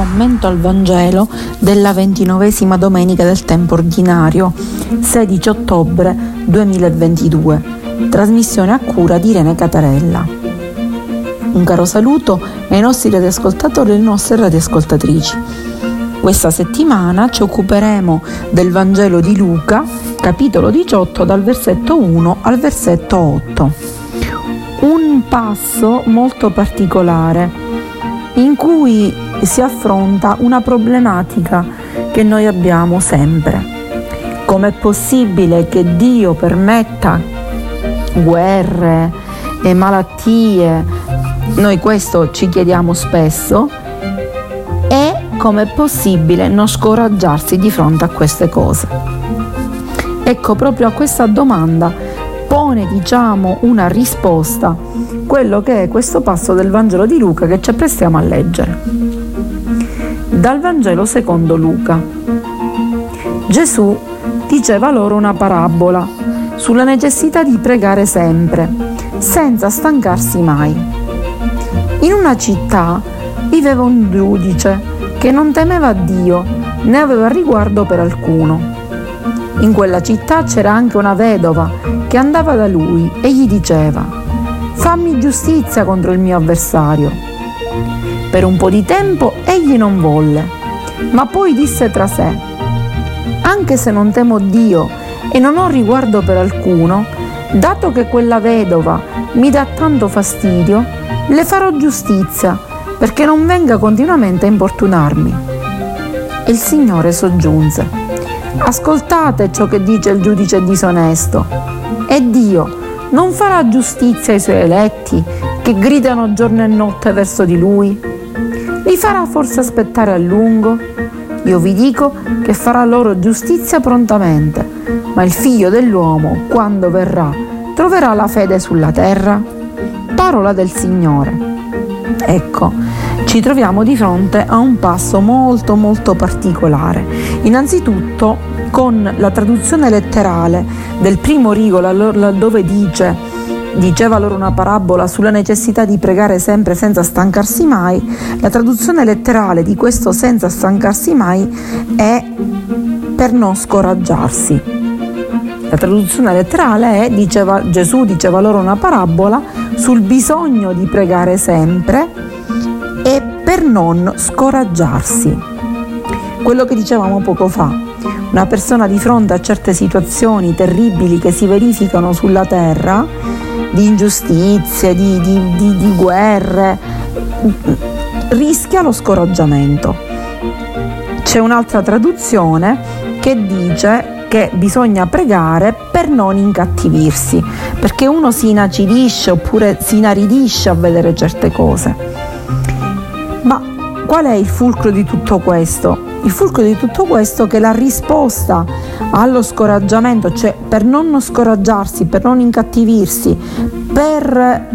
commento al Vangelo della ventinovesima domenica del tempo ordinario, 16 ottobre 2022, trasmissione a cura di Irene Catarella. Un caro saluto ai nostri radioascoltatori e alle nostre radioascoltatrici. Questa settimana ci occuperemo del Vangelo di Luca, capitolo 18, dal versetto 1 al versetto 8. Un passo molto particolare in cui si affronta una problematica che noi abbiamo sempre. Com'è possibile che Dio permetta guerre e malattie? Noi questo ci chiediamo spesso e com'è possibile non scoraggiarsi di fronte a queste cose? Ecco, proprio a questa domanda pone, diciamo, una risposta quello che è questo passo del Vangelo di Luca che ci apprestiamo a leggere. Dal Vangelo secondo Luca. Gesù diceva loro una parabola sulla necessità di pregare sempre, senza stancarsi mai. In una città viveva un giudice che non temeva Dio né aveva riguardo per alcuno. In quella città c'era anche una vedova che andava da lui e gli diceva fammi giustizia contro il mio avversario. Per un po' di tempo egli non volle, ma poi disse tra sé, anche se non temo Dio e non ho riguardo per alcuno, dato che quella vedova mi dà tanto fastidio, le farò giustizia perché non venga continuamente a importunarmi. E il Signore soggiunse, ascoltate ciò che dice il giudice disonesto. È Dio non farà giustizia ai suoi eletti che gridano giorno e notte verso di lui? Farà forse aspettare a lungo? Io vi dico che farà loro giustizia prontamente, ma il figlio dell'uomo, quando verrà, troverà la fede sulla terra? Parola del Signore. Ecco, ci troviamo di fronte a un passo molto molto particolare. Innanzitutto con la traduzione letterale del primo rigo, laddove dice diceva loro una parabola sulla necessità di pregare sempre senza stancarsi mai, la traduzione letterale di questo senza stancarsi mai è per non scoraggiarsi. La traduzione letterale è diceva, Gesù diceva loro una parabola sul bisogno di pregare sempre e per non scoraggiarsi. Quello che dicevamo poco fa, una persona di fronte a certe situazioni terribili che si verificano sulla terra, di ingiustizie, di, di, di, di guerre, rischia lo scoraggiamento. C'è un'altra traduzione che dice che bisogna pregare per non incattivirsi, perché uno si inacidisce oppure si inaridisce a vedere certe cose. Ma qual è il fulcro di tutto questo? Il fulcro di tutto questo è che la risposta allo scoraggiamento, cioè per non scoraggiarsi, per non incattivirsi, per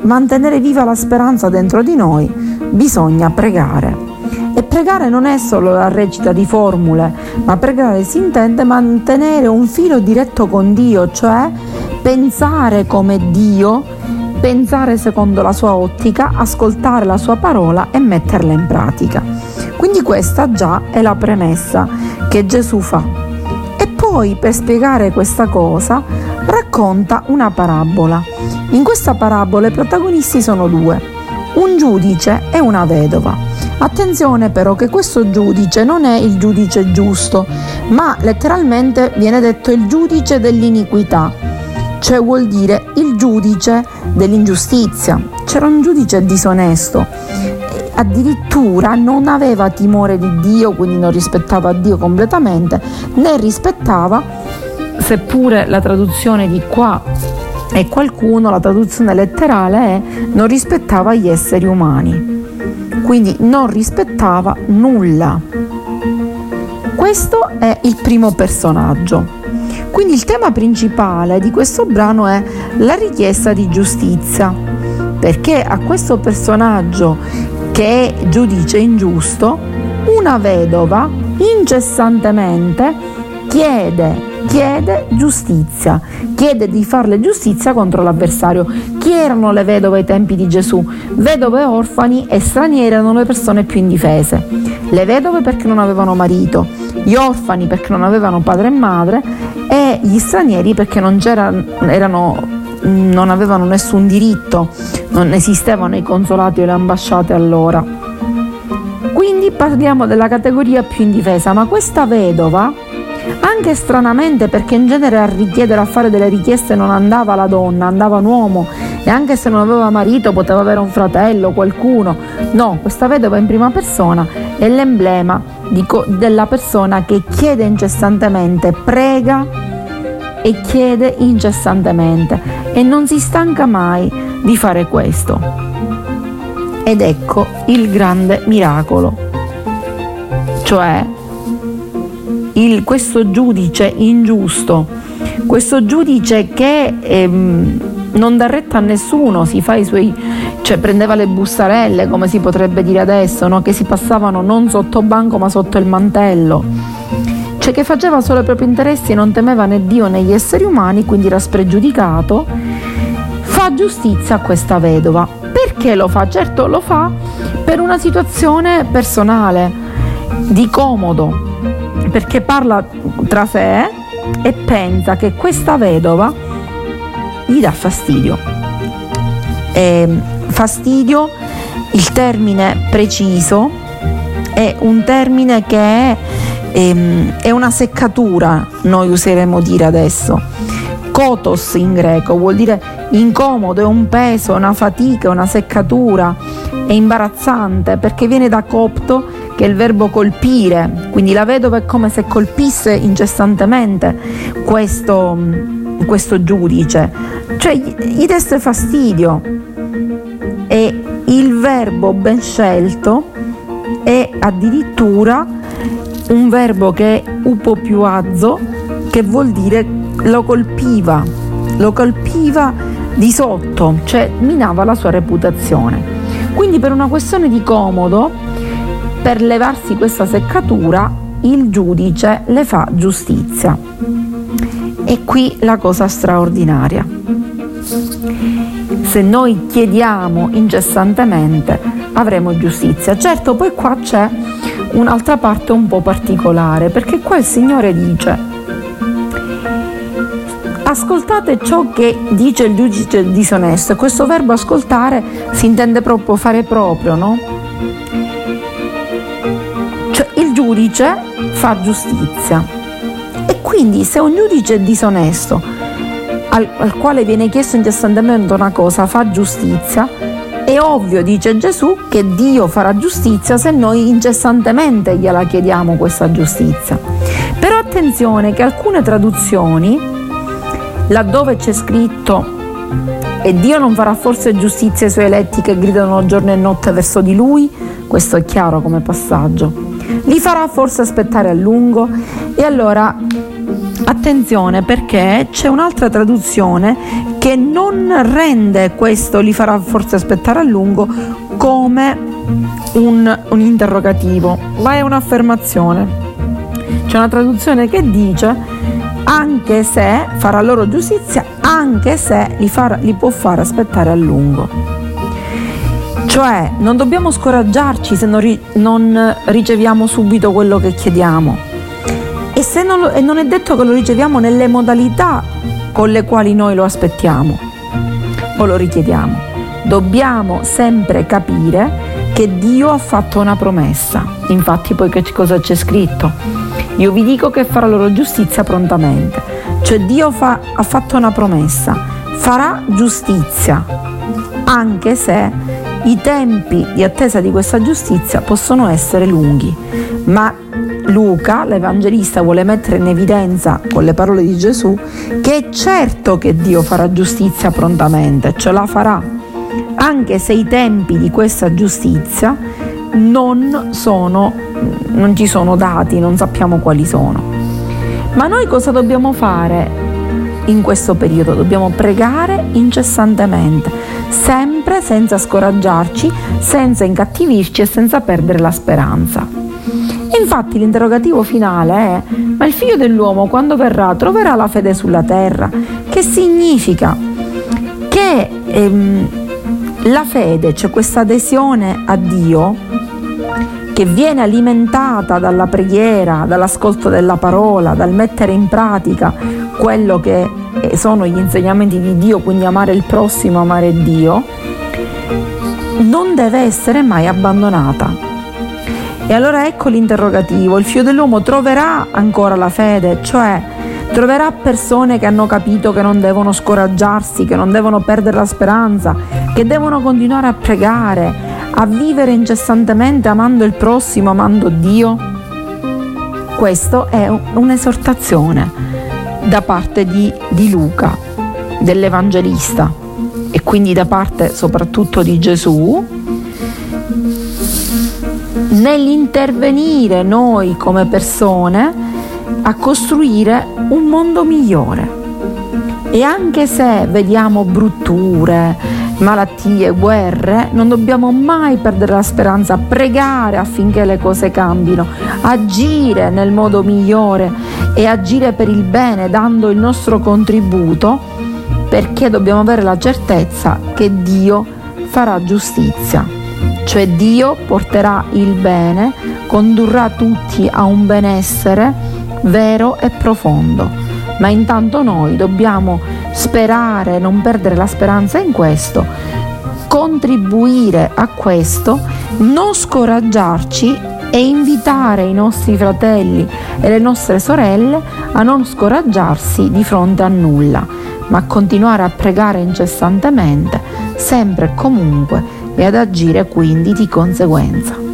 mantenere viva la speranza dentro di noi, bisogna pregare. E pregare non è solo la recita di formule, ma pregare si intende mantenere un filo diretto con Dio, cioè pensare come Dio, pensare secondo la sua ottica, ascoltare la sua parola e metterla in pratica. Quindi questa già è la premessa che Gesù fa. E poi per spiegare questa cosa racconta una parabola. In questa parabola i protagonisti sono due, un giudice e una vedova. Attenzione però che questo giudice non è il giudice giusto, ma letteralmente viene detto il giudice dell'iniquità, cioè vuol dire il giudice dell'ingiustizia. C'era un giudice disonesto addirittura non aveva timore di Dio, quindi non rispettava Dio completamente, né rispettava, seppure la traduzione di qua è qualcuno, la traduzione letterale è non rispettava gli esseri umani, quindi non rispettava nulla. Questo è il primo personaggio. Quindi il tema principale di questo brano è la richiesta di giustizia, perché a questo personaggio che è giudice ingiusto, una vedova incessantemente chiede chiede giustizia, chiede di farle giustizia contro l'avversario. Chi erano le vedove ai tempi di Gesù? Vedove orfani e stranieri erano le persone più indifese. Le vedove perché non avevano marito, gli orfani perché non avevano padre e madre e gli stranieri perché non, erano, non avevano nessun diritto, non esistevano i consolati o le ambasciate allora. Quindi parliamo della categoria più indifesa, ma questa vedova anche stranamente perché in genere a richiedere, a fare delle richieste non andava la donna, andava un uomo e anche se non aveva marito poteva avere un fratello, qualcuno. No, questa vedova in prima persona è l'emblema co- della persona che chiede incessantemente, prega e chiede incessantemente e non si stanca mai di fare questo. Ed ecco il grande miracolo, cioè il, questo giudice ingiusto, questo giudice che ehm, non dà retta a nessuno, si fa i suoi, cioè prendeva le bustarelle, come si potrebbe dire adesso, no? che si passavano non sotto banco ma sotto il mantello. Cioè che faceva solo i propri interessi, non temeva né Dio né gli esseri umani, quindi era spregiudicato, fa giustizia a questa vedova. Perché lo fa? Certo lo fa per una situazione personale, di comodo, perché parla tra sé e pensa che questa vedova gli dà fastidio. E fastidio, il termine preciso, è un termine che è, ehm, è una seccatura, noi useremo dire adesso. Kotos in greco vuol dire incomodo, è un peso, è una fatica, è una seccatura, è imbarazzante perché viene da copto che è il verbo colpire, quindi la vedova è come se colpisse incessantemente questo, questo giudice, cioè gli desse fastidio e il verbo ben scelto è addirittura un verbo che è upo più azzo, che vuol dire lo colpiva, lo colpiva di sotto, cioè minava la sua reputazione. Quindi per una questione di comodo per levarsi questa seccatura il giudice le fa giustizia. E qui la cosa straordinaria. Se noi chiediamo incessantemente avremo giustizia. Certo, poi qua c'è un'altra parte un po' particolare, perché qua il Signore dice ascoltate ciò che dice il giudice disonesto. Questo verbo ascoltare si intende proprio fare proprio, no? Giudice fa giustizia. E quindi se un giudice disonesto, al, al quale viene chiesto incessantemente una cosa, fa giustizia, è ovvio, dice Gesù, che Dio farà giustizia se noi incessantemente gliela chiediamo questa giustizia. Però attenzione che alcune traduzioni, laddove c'è scritto e Dio non farà forse giustizia ai suoi eletti che gridano giorno e notte verso di lui, questo è chiaro come passaggio li farà forse aspettare a lungo e allora attenzione perché c'è un'altra traduzione che non rende questo li farà forse aspettare a lungo come un, un interrogativo, ma è un'affermazione. C'è una traduzione che dice anche se farà loro giustizia, anche se li, farà, li può far aspettare a lungo. Cioè non dobbiamo scoraggiarci se non, ri- non riceviamo subito quello che chiediamo. E, non lo- e non è detto che lo riceviamo nelle modalità con le quali noi lo aspettiamo o lo richiediamo. Dobbiamo sempre capire che Dio ha fatto una promessa. Infatti poi che cosa c'è scritto? Io vi dico che farà loro giustizia prontamente. Cioè Dio fa, ha fatto una promessa, farà giustizia, anche se i tempi di attesa di questa giustizia possono essere lunghi, ma Luca, l'Evangelista, vuole mettere in evidenza con le parole di Gesù che è certo che Dio farà giustizia prontamente, ce la farà, anche se i tempi di questa giustizia non, sono, non ci sono dati, non sappiamo quali sono. Ma noi cosa dobbiamo fare in questo periodo? Dobbiamo pregare incessantemente sempre senza scoraggiarci, senza incattivirci e senza perdere la speranza. Infatti l'interrogativo finale è, ma il figlio dell'uomo quando verrà troverà la fede sulla terra? Che significa? Che ehm, la fede, cioè questa adesione a Dio, che viene alimentata dalla preghiera, dall'ascolto della parola, dal mettere in pratica quello che sono gli insegnamenti di Dio, quindi amare il prossimo, amare Dio, non deve essere mai abbandonata. E allora ecco l'interrogativo, il figlio dell'uomo troverà ancora la fede, cioè troverà persone che hanno capito che non devono scoraggiarsi, che non devono perdere la speranza, che devono continuare a pregare, a vivere incessantemente amando il prossimo, amando Dio. Questo è un'esortazione da parte di, di Luca, dell'Evangelista, e quindi da parte soprattutto di Gesù, nell'intervenire noi come persone a costruire un mondo migliore. E anche se vediamo brutture, malattie, guerre, non dobbiamo mai perdere la speranza, pregare affinché le cose cambino, agire nel modo migliore e agire per il bene dando il nostro contributo perché dobbiamo avere la certezza che Dio farà giustizia, cioè Dio porterà il bene, condurrà tutti a un benessere vero e profondo. Ma intanto noi dobbiamo sperare, non perdere la speranza in questo, contribuire a questo, non scoraggiarci e invitare i nostri fratelli e le nostre sorelle a non scoraggiarsi di fronte a nulla, ma continuare a pregare incessantemente, sempre e comunque, e ad agire quindi di conseguenza.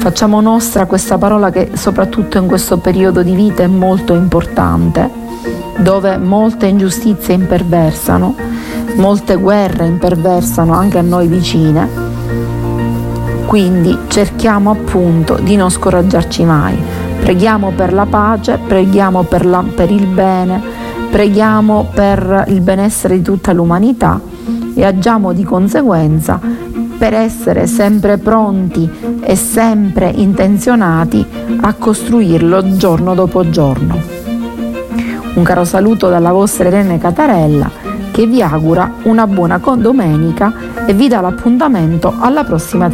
Facciamo nostra questa parola che soprattutto in questo periodo di vita è molto importante, dove molte ingiustizie imperversano, molte guerre imperversano anche a noi vicine. Quindi cerchiamo appunto di non scoraggiarci mai. Preghiamo per la pace, preghiamo per, la, per il bene, preghiamo per il benessere di tutta l'umanità e agiamo di conseguenza per essere sempre pronti e sempre intenzionati a costruirlo giorno dopo giorno. Un caro saluto dalla vostra Irene Catarella che vi augura una buona domenica e vi dà l'appuntamento alla prossima